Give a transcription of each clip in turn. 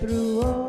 through all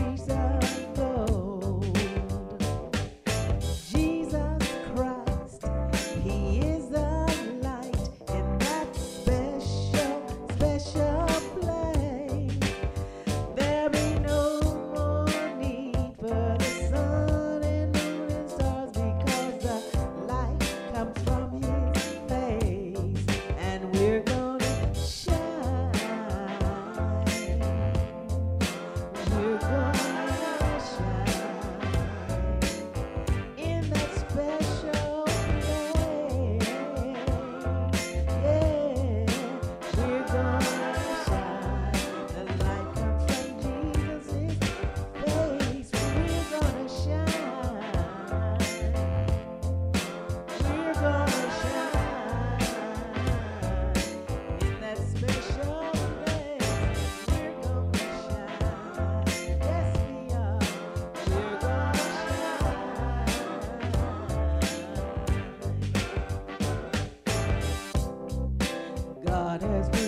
trees of God has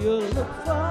you look for